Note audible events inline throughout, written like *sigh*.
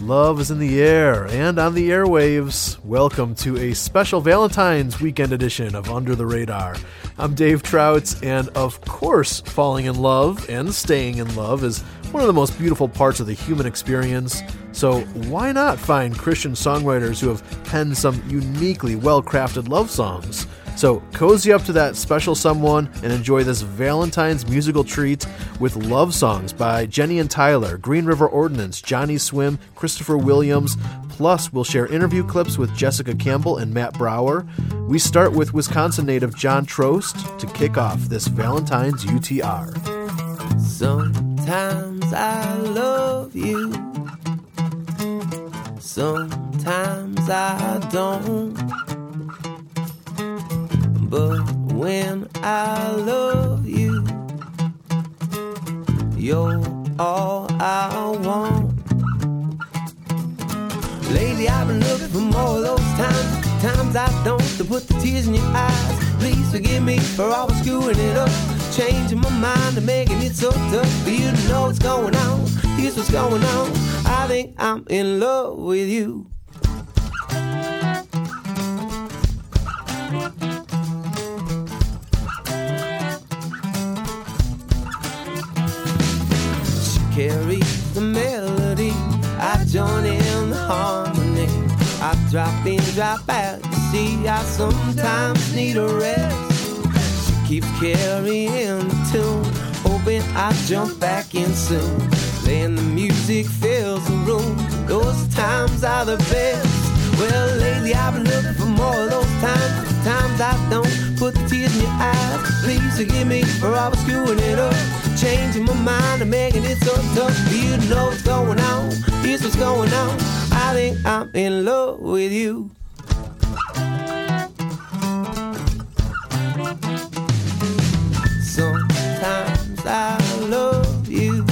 Love is in the air and on the airwaves. Welcome to a special Valentine's weekend edition of Under the Radar. I'm Dave Trouts, and of course, falling in love and staying in love is one of the most beautiful parts of the human experience. So, why not find Christian songwriters who have penned some uniquely well crafted love songs? So, cozy up to that special someone and enjoy this Valentine's musical treat with love songs by Jenny and Tyler, Green River Ordinance, Johnnyswim, Christopher Williams. Plus, we'll share interview clips with Jessica Campbell and Matt Brouwer. We start with Wisconsin native Jon Troast to kick off this Valentine's UTR. Sometimes I love you. Sometimes I don't. But when I love you, you're all I want. Lately I've been looking for more of those times, times I don't, to put the tears in your eyes. Please forgive me for always screwing it up, changing my mind and making it so tough for you to know what's going on. Here's what's going on. I think I'm in love with you. Join in the harmony. I drop in, drop out. You see, I sometimes need a rest. She keeps carrying the tune, hoping I jump back in soon. Then the music fills the room. Those times are the best. Well, lately I've been looking for more of those times. Times I don't put the tears in your eyes. Please forgive me for always screwing it up. Changing my mind and making it so tough you know what's going on. Here's what's going on. I think I'm in love with you. Sometimes I love you.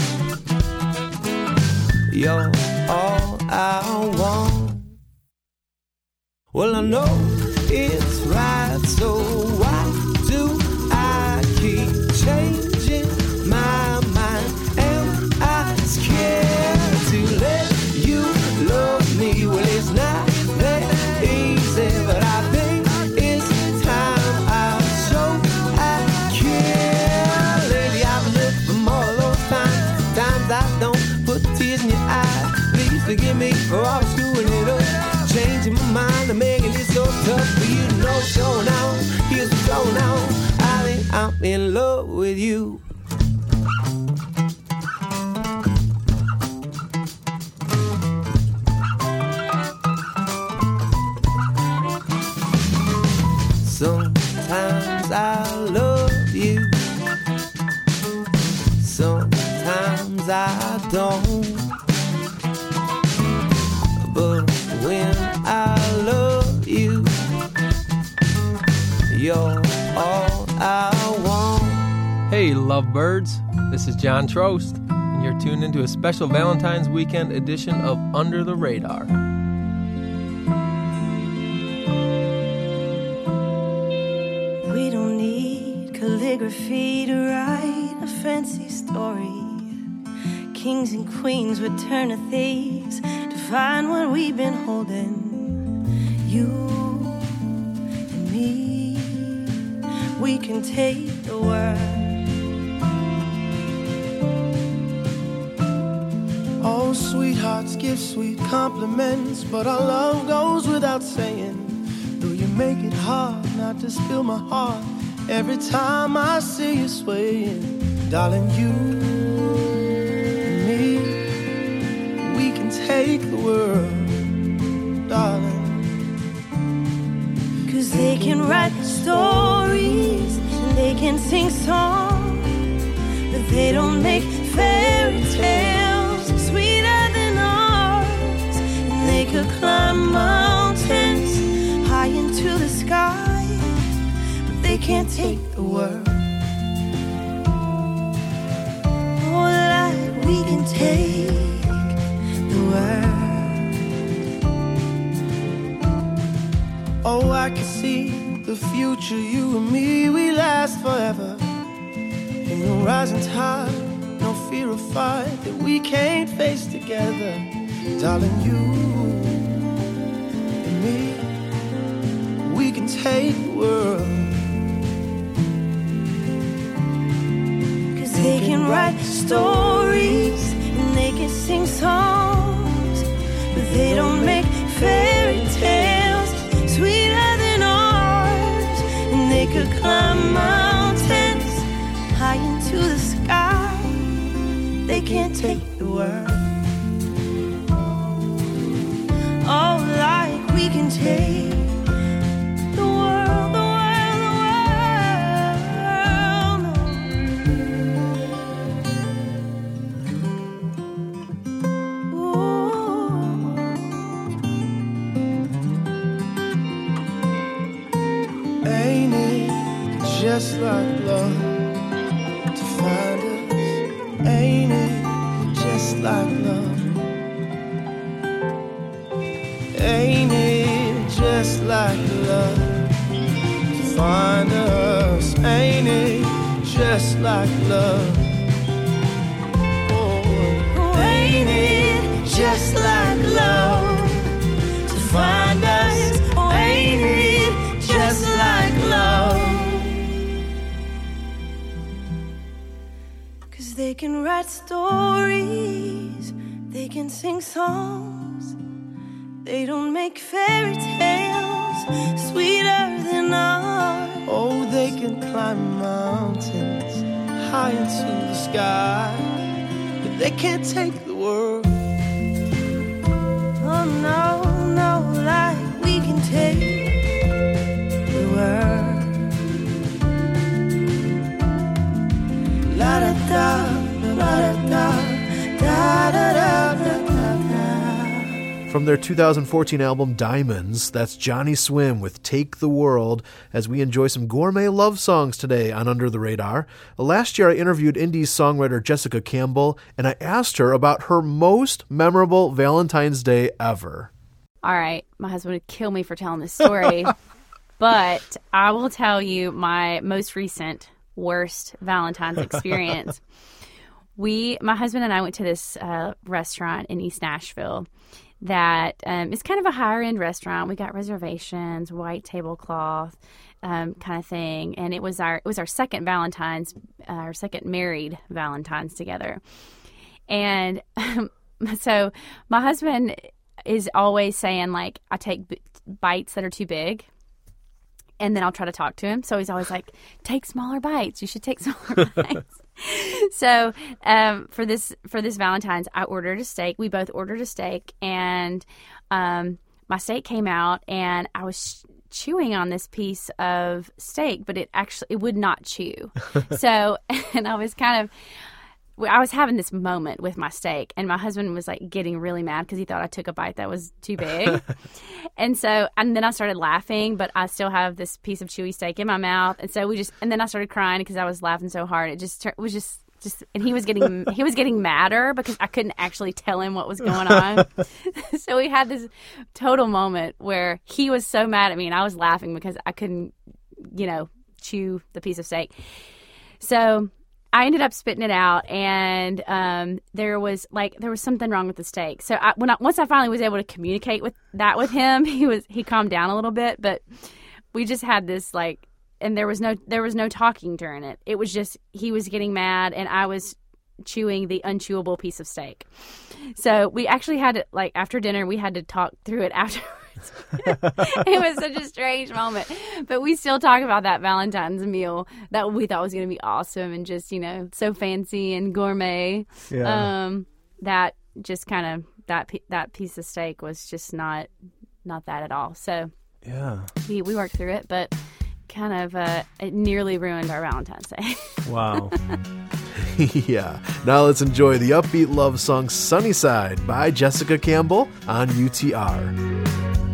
You're all I want. Well, I know it's right, so why do I keep changing I'm in love with you. Sometimes I love you. Sometimes I don't. But when I love you, you're all want. birds. This is Jon Troast, and you're tuned into a special Valentine's weekend edition of Under the Radar. We don't need calligraphy to write a fancy story. Kings and queens would turn to thieves to find what we've been holding. You and me, we can take the world. Sweethearts give sweet compliments, but our love goes without saying. Though you make it hard not to spill my heart every time I see you swaying, darling, you and me, we can take the world, darling. Cause they can write stories they can sing songs, but they don't make fairy tales could climb mountains high into the sky, but they can't take the world. Oh, like we can take the world. Oh, I can see the future, you and me, we last forever. Ain't no rising tide, no fear of fight that we can't face together. Darling, you we can take the world. Cause they can write stories and they can sing songs, but they don't make fairy tales sweeter than ours. And they could climb mountains high into the sky. They can't take the world. Can take the world, the world, the world. Ain't it just like love to find us? Ain't it just like love? Find us? Ain't it just like love? Oh, ain't it just like love to find us? Ain't it just like love? Cause they can write stories, they can sing songs, they don't make fairy tales sweeter than ours. Climb mountains high into the sky, but they can't take the world. Oh no, no, like we can take the world. La da da, la da da da da da. From their 2014 album Diamonds, that's Johnnyswim with Take the World as we enjoy some gourmet love songs today on Under the Radar. Last year I interviewed indie songwriter Jessica Campbell and I asked her about her most memorable Valentine's Day ever. All right, my husband would kill me for telling this story, *laughs* but I will tell you my most recent worst Valentine's experience. *laughs* we, my husband and I, went to this uh, restaurant in East Nashville that um, is kind of a higher end restaurant. We got reservations, white tablecloth, um, kind of thing, and it was our it was our second Valentine's, uh, our second married Valentine's together, and *laughs* so my husband is always saying like I take b- bites that are too big and then I'll try to talk to him. So he's always like, "Take smaller bites. You should take *laughs* smaller bites." *laughs* so um, for this for this Valentine's, I ordered a steak. We both ordered a steak, and um, my steak came out, and I was chewing on this piece of steak, but it actually it would not chew. *laughs* so, *laughs* and I was kind of. I was having this moment with my steak, and my husband was like getting really mad because he thought I took a bite that was too big. *laughs* and so, and then I started laughing, but I still have this piece of chewy steak in my mouth. And so we just, and then I started crying because I was laughing so hard. It just tur- was just, just, and he was getting, *laughs* he was getting madder because I couldn't actually tell him what was going on. *laughs* so we had this total moment where he was so mad at me, and I was laughing because I couldn't, you know, chew the piece of steak. So I ended up spitting it out, and um, there was like there was something wrong with the steak. So I, when I, once I finally was able to communicate with that with him, *laughs* he was he calmed down a little bit. But we just had this like, and there was no there was no talking during it. It was just he was getting mad, and I was chewing the unchewable piece of steak. So we actually had to like after dinner we had to talk through it *laughs* afterwards. *laughs* it was such a strange moment, but we still talk about that Valentine's meal that we thought was going to be awesome and just you know so fancy and gourmet. Yeah. Um, that just kind of that that piece of steak was just not not that at all. So Yeah. we we worked through it, but kind of uh, it nearly ruined our Valentine's Day. *laughs* Wow. *laughs* yeah. Now let's enjoy the upbeat love song Sunnyside by Jessica Campbell on UTR.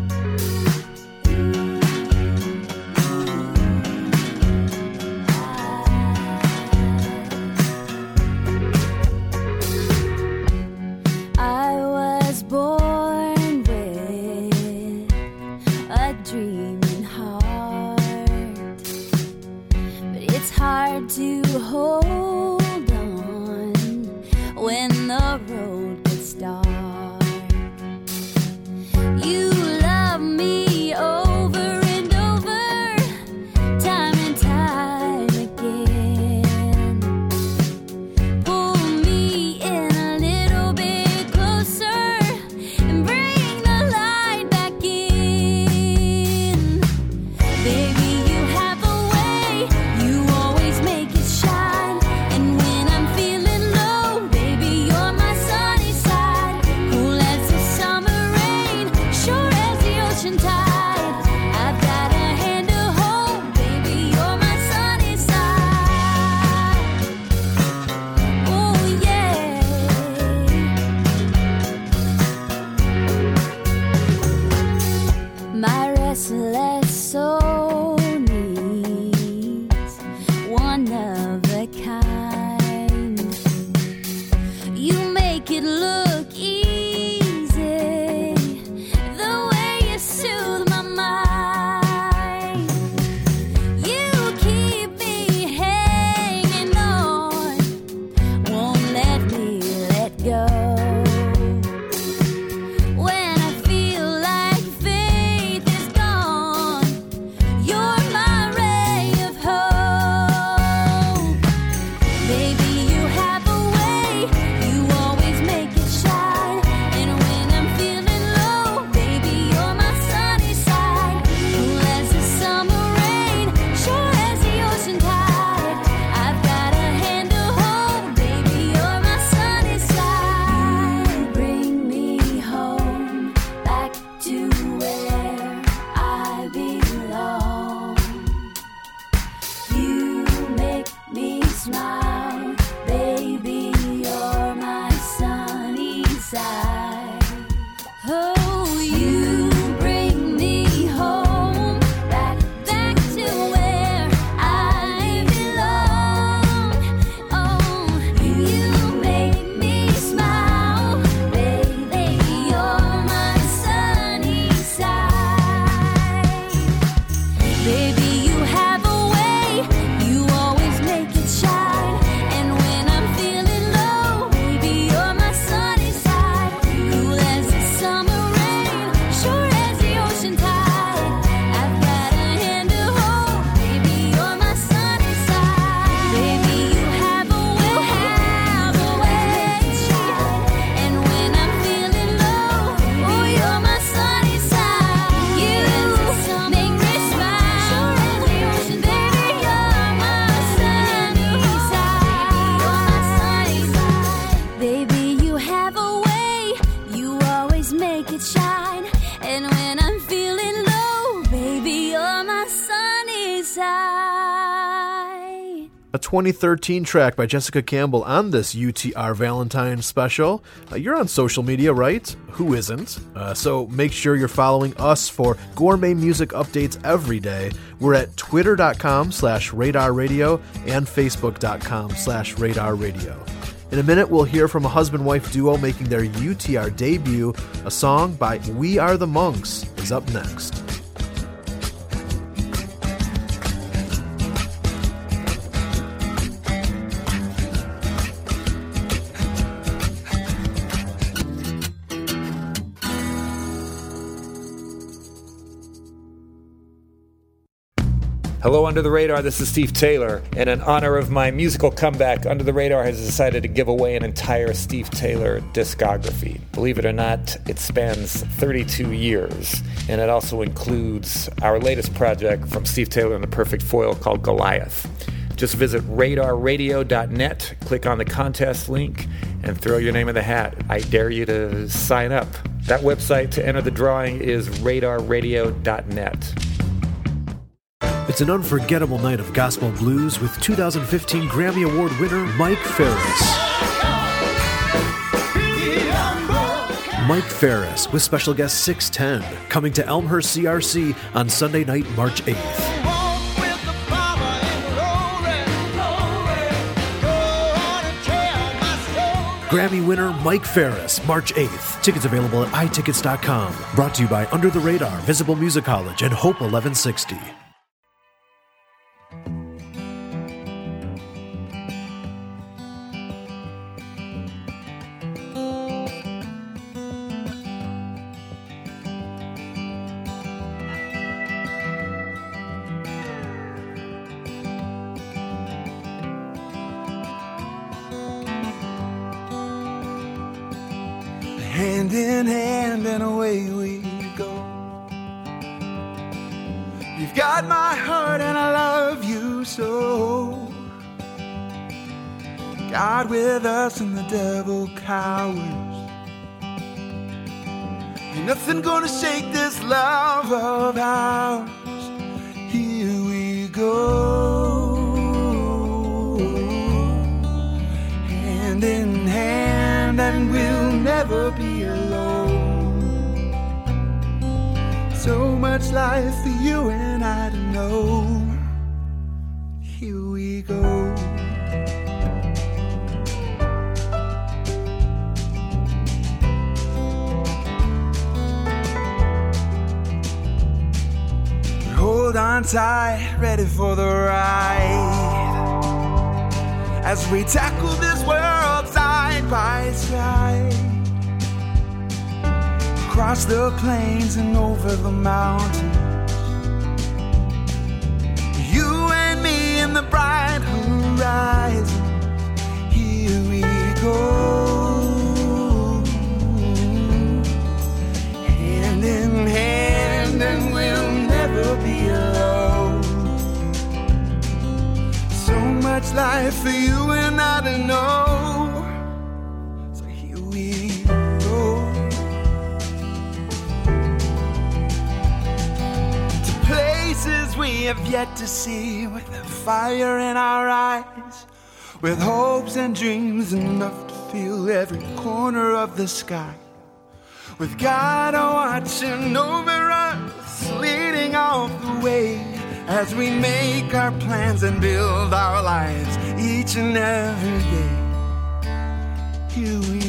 2013 track by Jessica Campbell on this UTR Valentine special. Uh, you're on social media, right? Who isn't? Uh, so make sure you're following us for gourmet music updates every day. We're at twitter.com slash radar radio and facebook.com slash radar radio. In a minute, we'll hear from a husband wife duo making their UTR debut. A song by We Are the Monks is up next. Hello, Under the Radar. This is Steve Taylor. And in honor of my musical comeback, Under the Radar has decided to give away an entire Steve Taylor discography. Believe it or not, it spans 32 years. And it also includes our latest project from Steve Taylor and the Perfect Foil called Goliath. Just visit radarradio.net, click on the contest link, and throw your name in the hat. I dare you to sign up. That website to enter the drawing is radarradio.net. It's an unforgettable night of gospel blues with 2015 Grammy Award winner Mike Farris. Mike Farris with special guest 610 coming to Elmhurst CRC on Sunday night, March 8th. Grammy winner Mike Farris, March 8th. Tickets available at iTickets.com. Brought to you by Under the Radar, Visible Music College, and Hope 1160. Across the plains and over the mountains. You and me in the bright horizon. Here we go. Hand in hand, and we'll never be alone. So much life for you and I to know. We have yet to see with a fire in our eyes. With hopes and dreams enough to fill every corner of the sky. With God watching over us, leading all the way as we make our plans and build our lives each and every day. Here we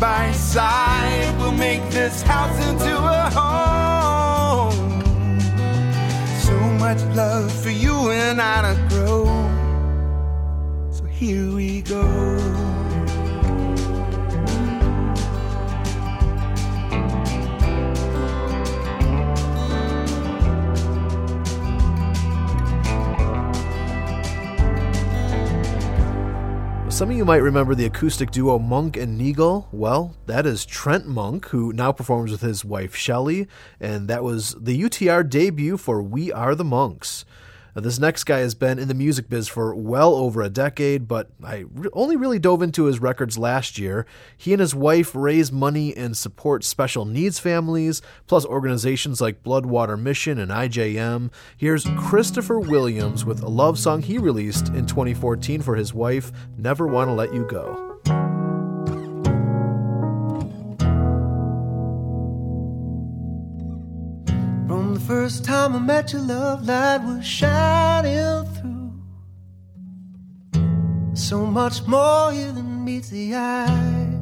by side, we'll make this house into a home. So much love for you and I to grow. So here we go. Some of you might remember the acoustic duo Monk and Neagle. Well, that is Trent Monk, who now performs with his wife Shelley, and that was the UTR debut for We Are the Monks. Now, this next guy has been in the music biz for well over a decade, but I re- only really dove into his records last year. He and his wife raise money and support special needs families, plus organizations like Bloodwater Mission and IJM. Here's Christopher Williams with a love song he released in 2014 for his wife, Never Wanna Let You Go. The first time I met you, love light was shining through. So much more here than meets the eyes.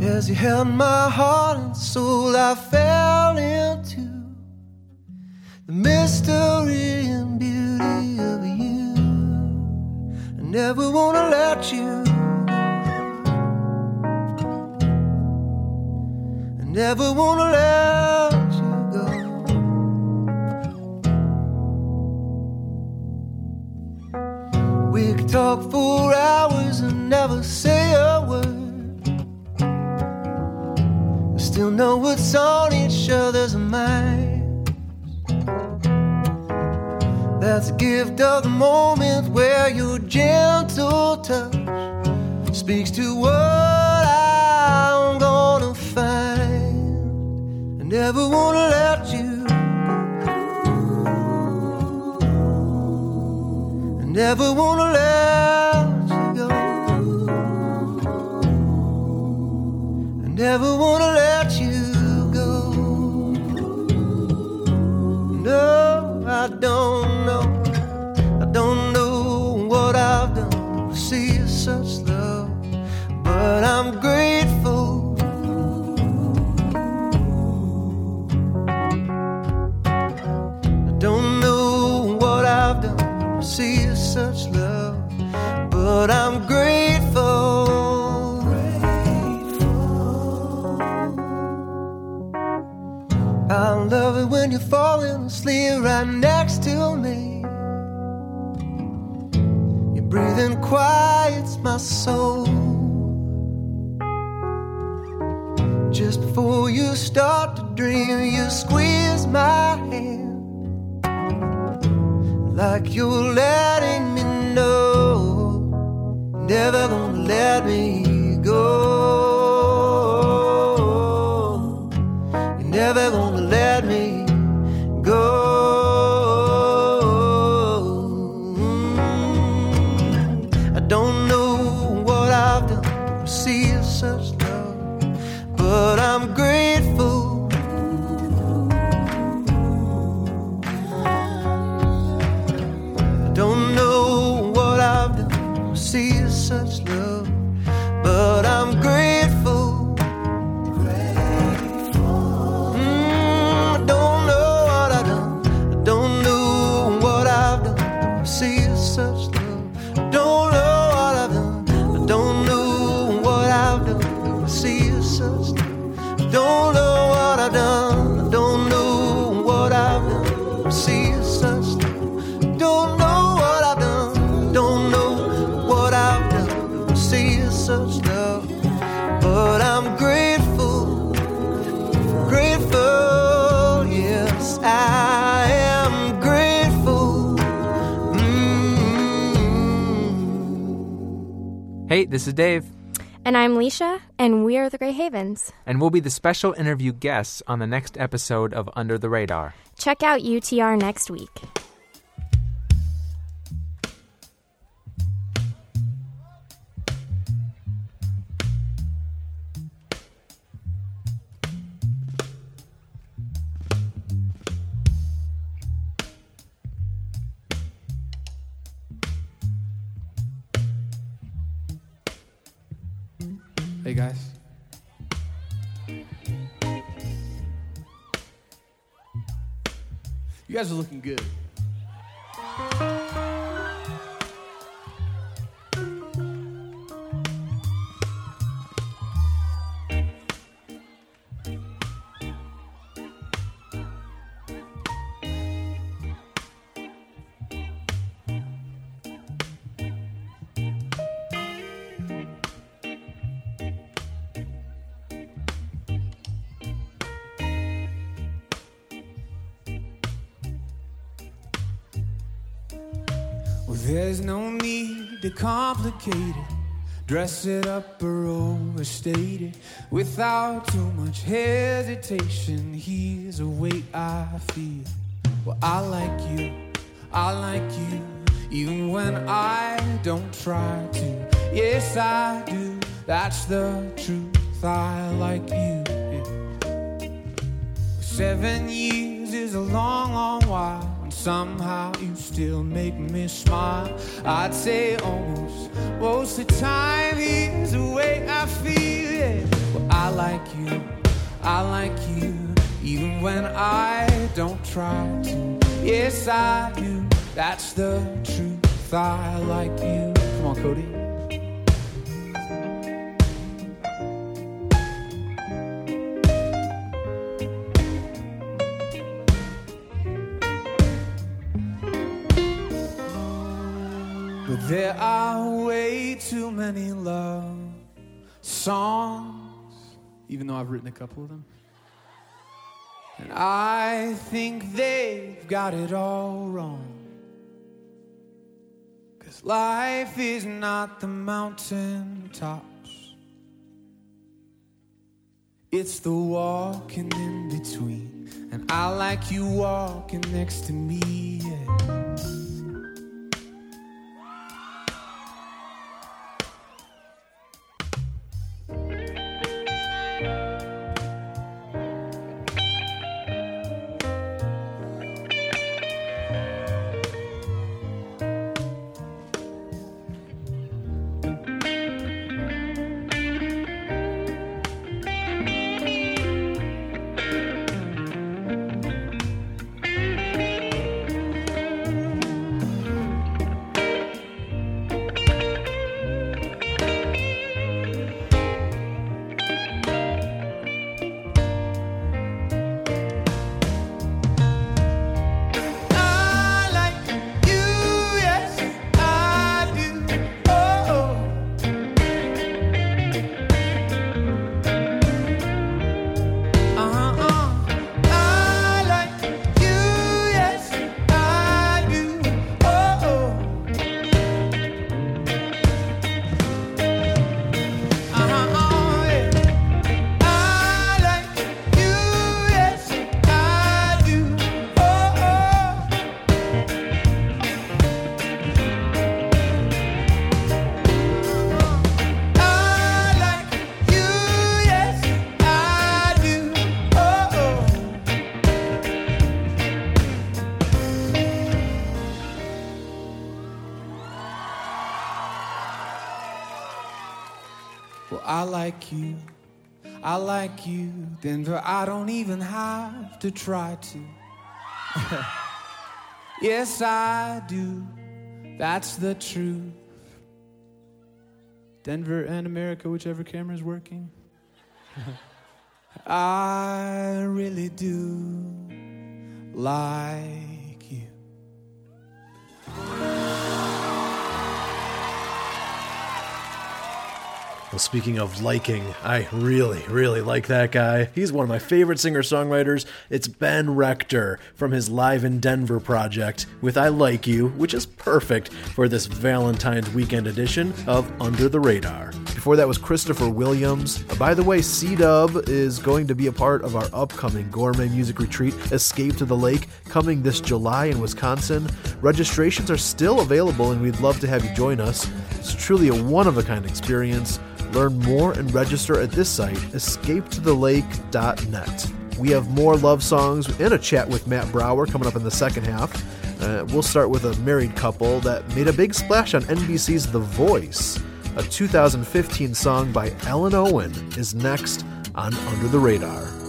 As you held my heart and soul, I fell into the mystery and beauty of you. I never wanna let you never wanna let you go. We could talk for hours and never say a word. I Still know what's on each other's minds. That's a gift of the moment where your gentle touch speaks to what never wanna let you go. I never wanna let you go. I never wanna let you go. No, I don't falling asleep right next to me. Your breathing quiets my soul. Just before you start to dream, you squeeze my hand like you're letting me know. Never gonna let me go. You're never gonna this is Dave, And I'm Licia, and we are the Grey Havens. and we'll be the special interview guests on the next episode of Under the Radar. Check out UTR next week. Hey guys. You guys are looking good. Complicate it. Dress it up or overstate it without too much hesitation. Here's a way I feel. Well, I like you, I like you, even when I don't try to. Yes, I do. That's the truth. I like you. yeah. Seven years is a long, long while, somehow you still make me smile. I'd say almost most of the time is the way I feel. Yeah. Well, I like you, I like you, even when I don't try to. Yes, I do. That's the truth. I like you. Come on, Cody. There are way too many love songs, even though I've written a couple of them. And I think they've got it all wrong. Cause life is not the mountain tops, it's the walking in between. And I like you walking next to me. I like you, Denver. I don't even have to try to. *laughs* yes, I do. That's the truth. Denver and America, whichever camera's working. *laughs* I really do like you. Well, speaking of liking, I really, really like that guy. He's one of my favorite singer songwriters. It's Ben Rector from his Live in Denver project with I Like You, which is perfect for this Valentine's weekend edition of Under the Radar. Before that was Christopher Williams. Uh, by the way, C Dub is going to be a part of our upcoming gourmet music retreat, Escape to the Lake, coming this July in Wisconsin. Registrations are still available, and we'd love to have you join us. It's truly a one of a kind experience. Learn more and register at this site, escapetothelake.net. We have more love songs and a chat with Matt Brouwer coming up in the second half. Uh, we'll start with a married couple that made a big splash on NBC's The Voice. A 2015 song by Ellen Owen is next on Under the Radar.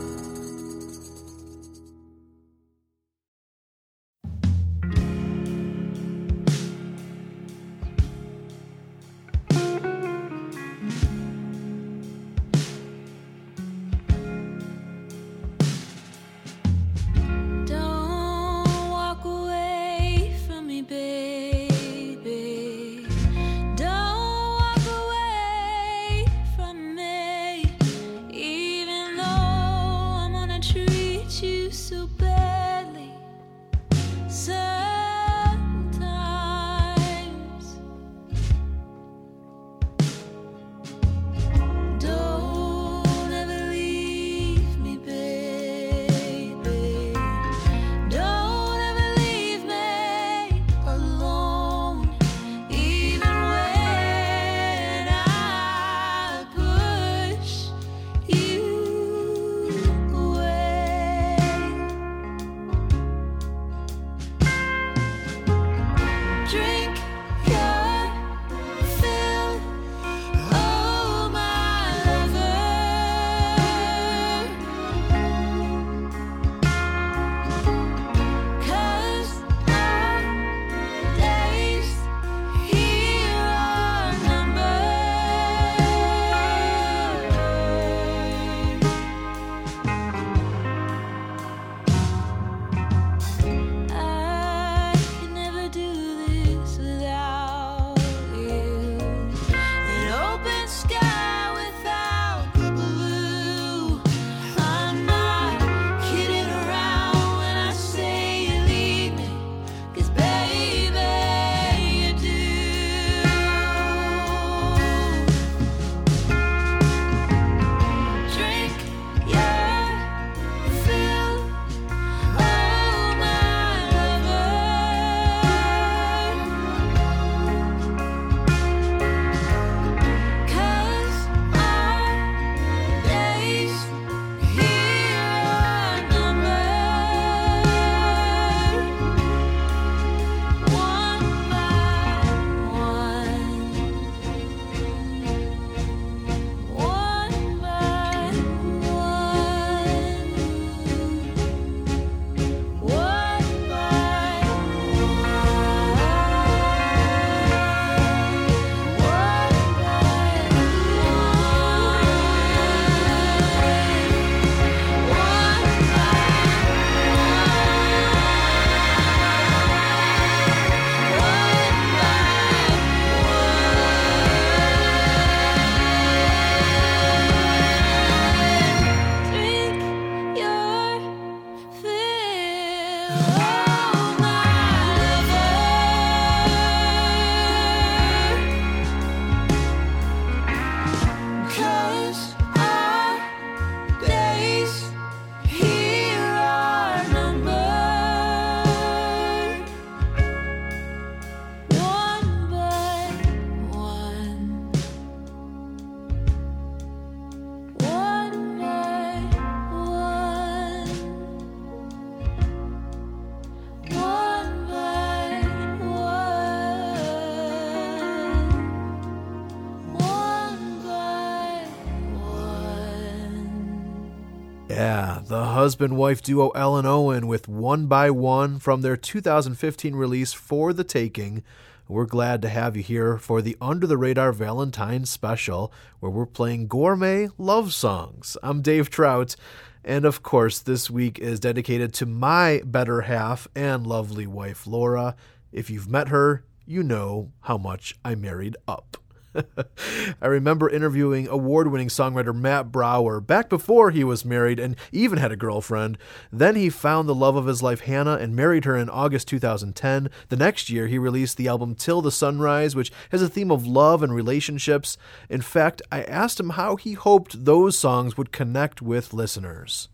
Husband wife duo Ellen Owen with One by One from their 2015 release For the Taking. We're glad to have you here for the Under the Radar Valentine's special, where we're playing gourmet love songs. I'm Dave Trout, and of course, this week is dedicated to my better half and lovely wife, Laura. If you've met her, you know how much I married up. *laughs* I remember interviewing award winning songwriter Matt Brouwer back before he was married and even had a girlfriend. Then he found the love of his life, Hannah, and married her in August 2010. The next year, he released the album Till the Sunrise, which has a theme of love and relationships. In fact, I asked him how he hoped those songs would connect with listeners.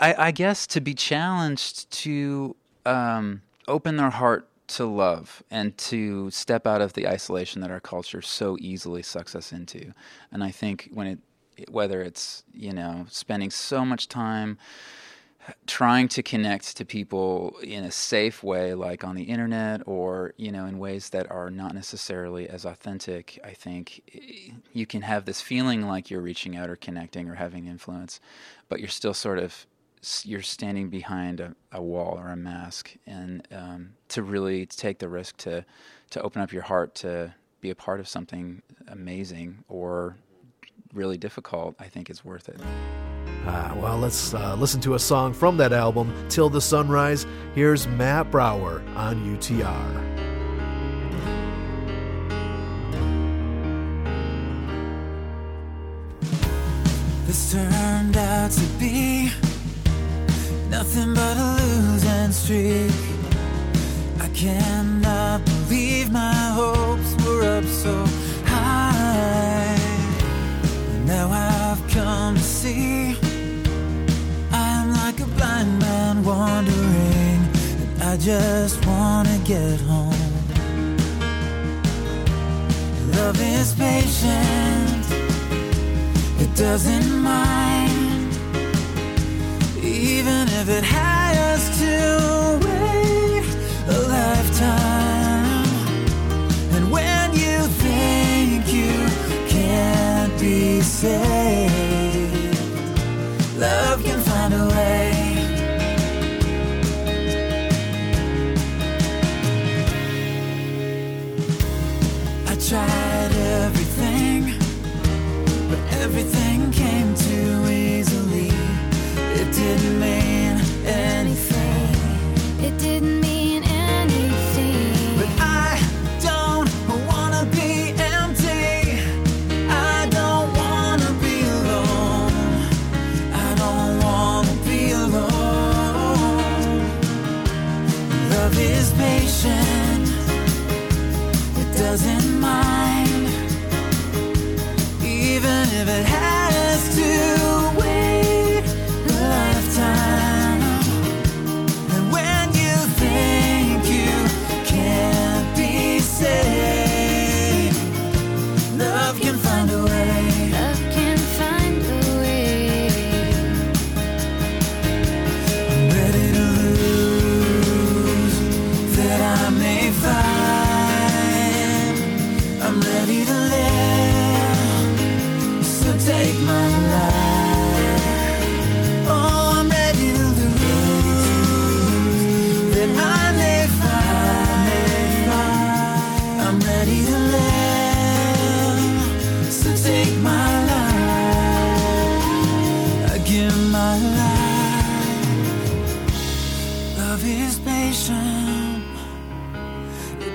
I, I guess to be challenged to um, open their heart to love and to step out of the isolation that our culture so easily sucks us into. And I think when it, whether it's, you know, spending so much time trying to connect to people in a safe way, like on the internet or, you know, in ways that are not necessarily as authentic, I think you can have this feeling like you're reaching out or connecting or having influence, but you're still sort of you're standing behind a, a wall or a mask, and um, to really take the risk to to open up your heart to be a part of something amazing or really difficult, I think is worth it. Ah, well, let's uh, listen to a song from that album, Till the Sunrise. Here's Matt Brouwer on UTR. This turned out to be nothing but a losing streak. I cannot believe my hopes were up so high. Now I've come to see I'm like a blind man wandering, and I just wanna get home. Love is patient, it doesn't mind, even if it has to wait a lifetime. And when you think you can't be saved, love can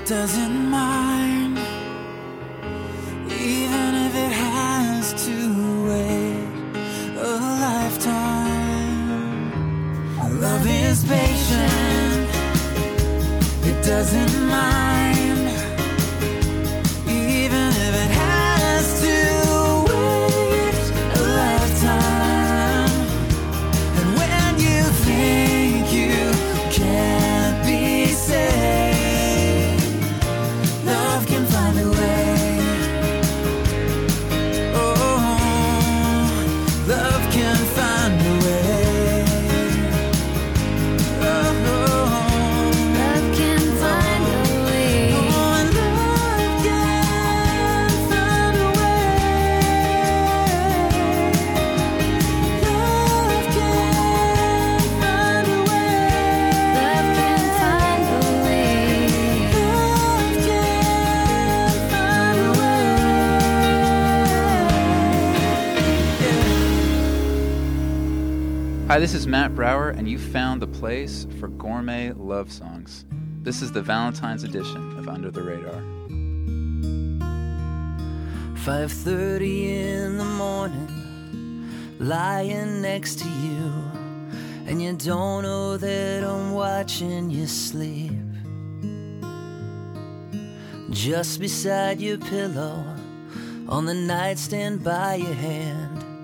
doesn't mind, even if it has to wait a lifetime. Love is patient, it doesn't mind, Hi, this is Matt Brouwer, and you found the place for gourmet love songs. This is the Valentine's edition of Under the Radar. 5:30 in the morning lying next to you and you don't know that I'm watching you sleep just beside your pillow on the nightstand by your hand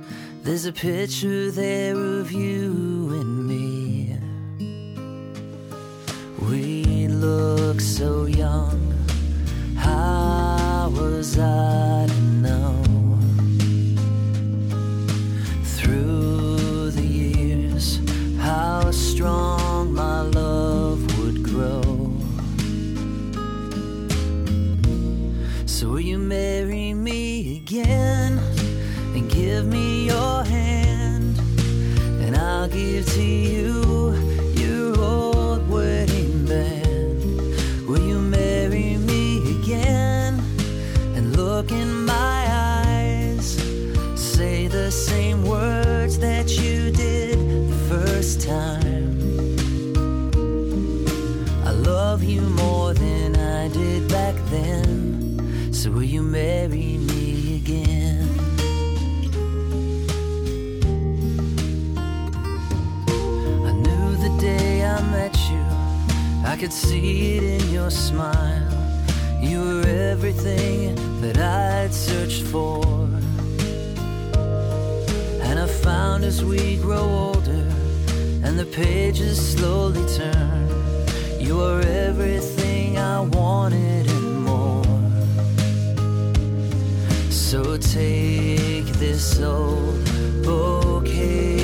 there's a picture there of you and me we look so young how was I to know? Through the years, how strong to you could see it in your smile. You were everything that I'd searched for. And I found as we grow older and the pages slowly turn, you are everything I wanted and more. So take this old bouquet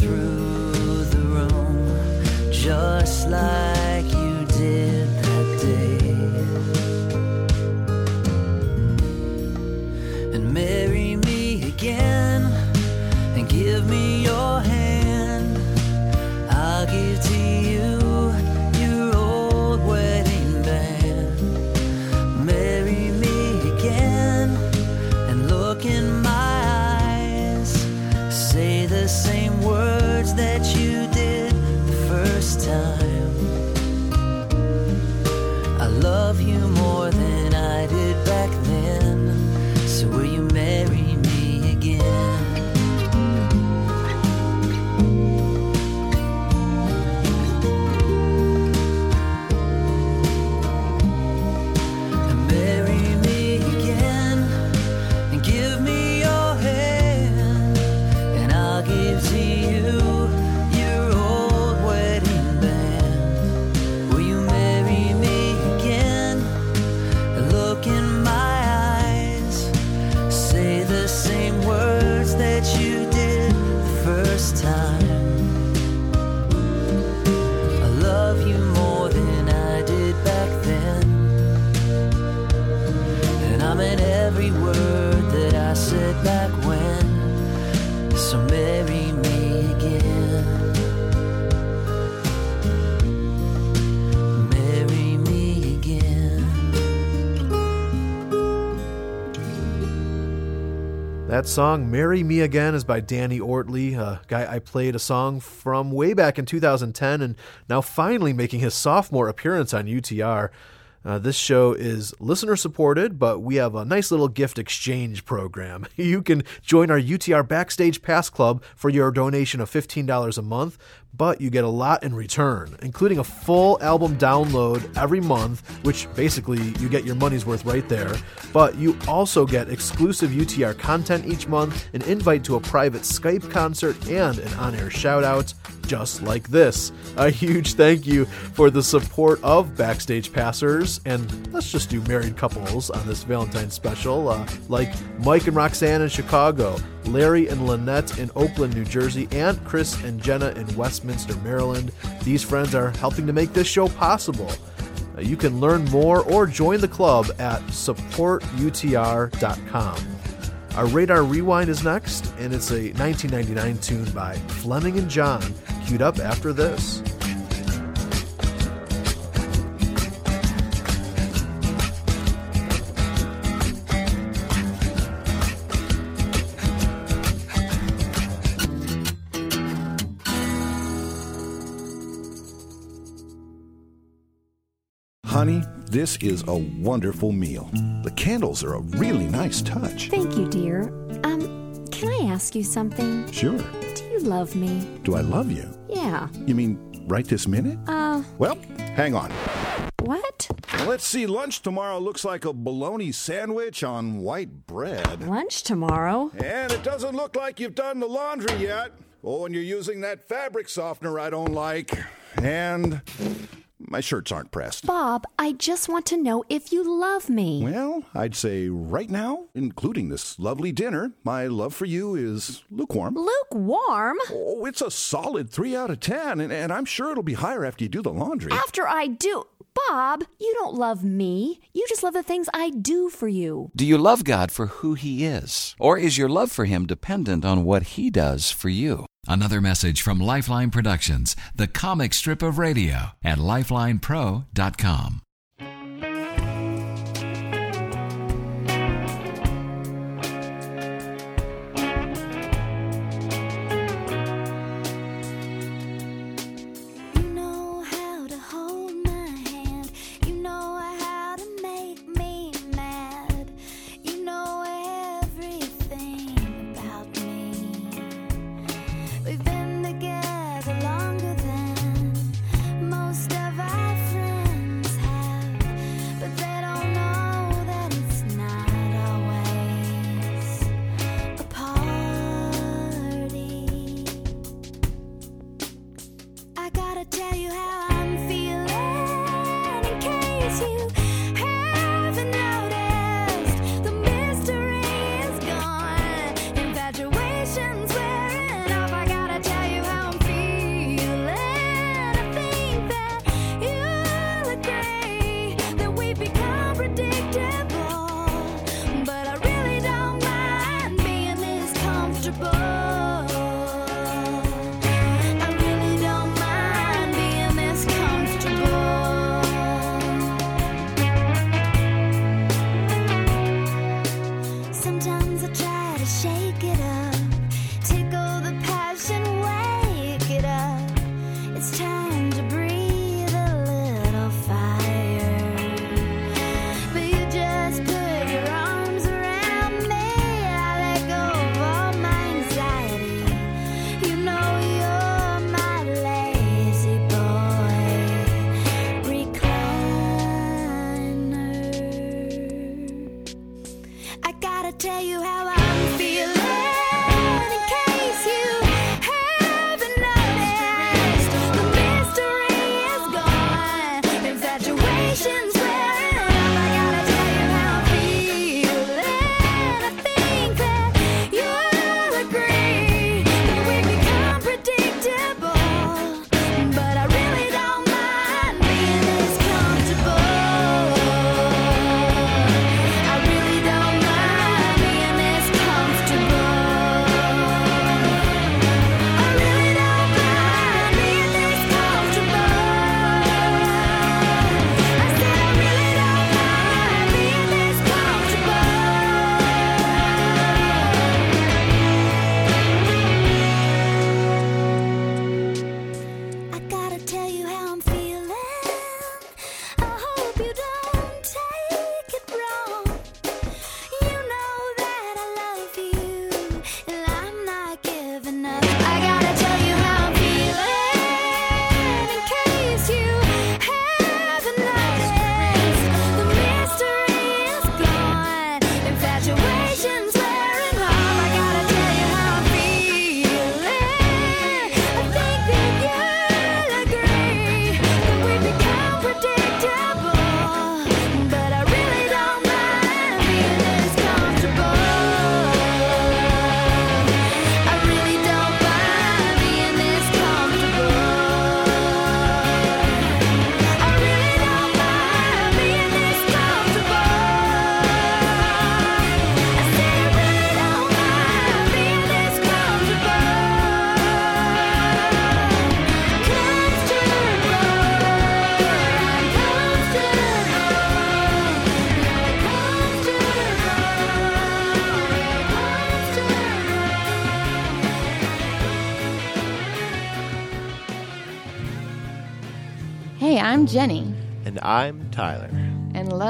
through the room just like That song, Marry Me Again, is by Danny Oertli, a guy I played a song from way back in 2010 and now finally making his sophomore appearance on UTR. Uh, this show is listener supported, but we have a nice little gift exchange program. *laughs* You can join our UTR Backstage Pass Club for your donation of $15 a month, but you get a lot in return, including a full album download every month, which basically you get your money's worth right there. But you also get exclusive UTR content each month, an invite to a private Skype concert, and an on air shout out just like this. A huge thank you for the support of Backstage Passers, and let's just do married couples on this Valentine's special, uh, like Mike and Roxanne in Chicago, Larry and Lynette in Oakland, New Jersey, and Chris and Jenna in Westminster, Maryland. These friends are helping to make this show possible. Uh, You can learn more or join the club at supportutr.com. Our Radar Rewind is next, and it's a 1999 tune by Fleming and John, queued up after this. Honey, this is a wonderful meal. The candles are a really nice touch. Thank you, dear. Um, can I ask you something? Sure. Do you love me? Do I love you? Yeah. You mean right this minute? Uh, Well, hang on. what? Let's see, lunch tomorrow looks like a bologna sandwich on white bread. Lunch tomorrow? And it doesn't look like you've done the laundry yet. Oh, and you're using that fabric softener I don't like. And my shirts aren't pressed. Bob, I just want to know if you love me. Well, I'd say right now, including this lovely dinner, my love for you is lukewarm. Lukewarm? Oh, it's a solid three out of ten, and, and I'm sure it'll be higher after you do the laundry. After I do. Bob, you don't love me. You just love the things I do for you. Do you love God for who He is? Or is your love for Him dependent on what He does for you? Another message from Lifeline Productions, the comic strip of radio at lifelinepro.com.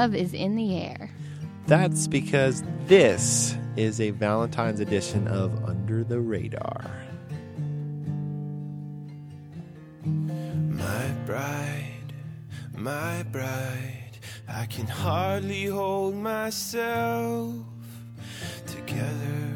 love is in the air. That's because this is a Valentine's edition of Under the Radar. My bride, my bride, I can hardly hold myself together.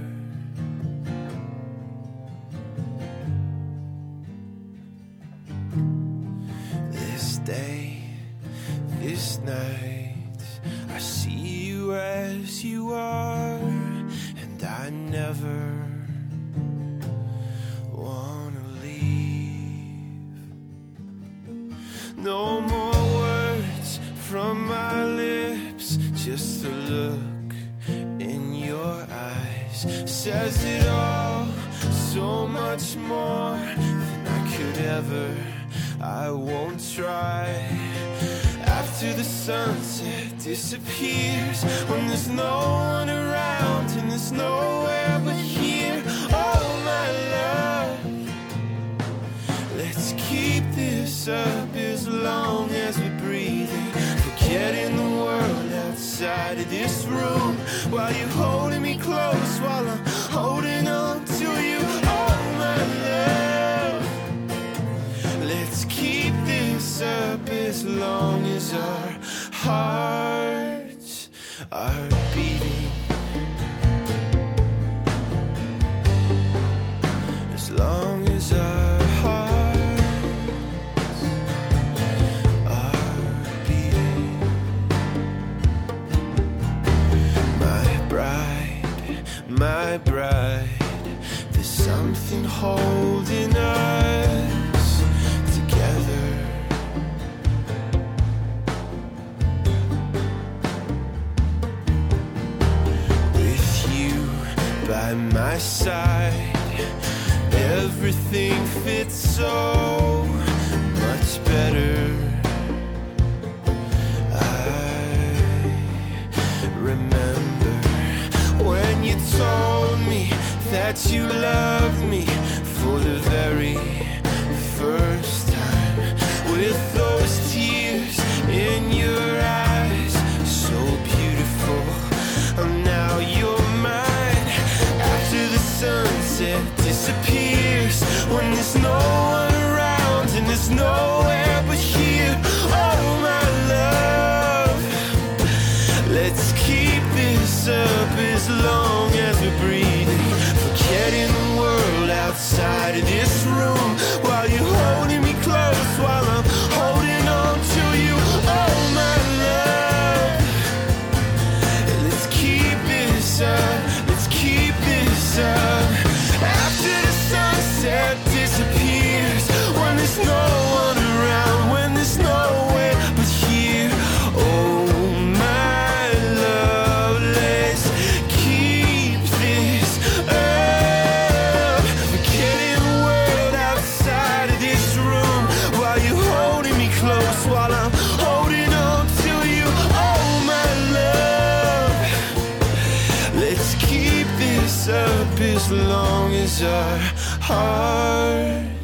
Says it all, so much more than I could ever. I won't try. After the sunset disappears, when there's no one around and there's nowhere but here. Oh, my love. Let's keep this up as long as we're breathing. Forgetting the world outside of this room while you're holding me close while I'm holding on to you. Oh, my love. Let's keep this up as long as our hearts are as long as our hearts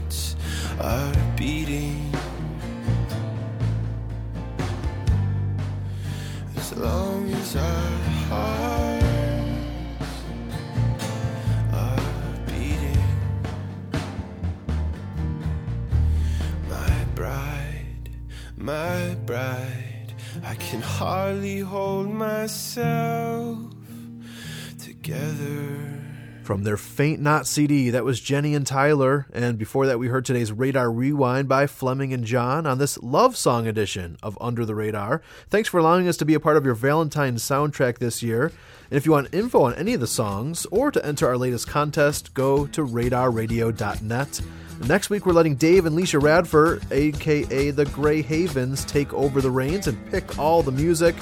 From their Faint Not CD, that was Jenny and Tyler. And before that, we heard today's Radar Rewind by Fleming and John on this love song edition of Under the Radar. Thanks for allowing us to be a part of your Valentine's soundtrack this year. And if you want info on any of the songs or to enter our latest contest, go to radarradio.net. Next week, we're letting Dave and Licia Radford, aka the Gray Havens, take over the reins and pick all the music.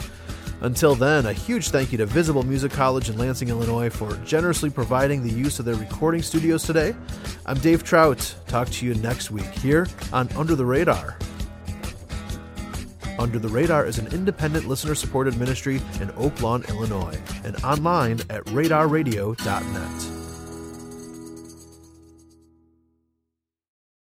Until then, a huge thank you to Visible Music College in Lansing, Illinois for generously providing the use of their recording studios today. I'm Dave Trout. Talk to you next week here on Under the Radar. Under the Radar is an independent listener supported ministry in Oak Lawn, Illinois, and online at radarradio.net.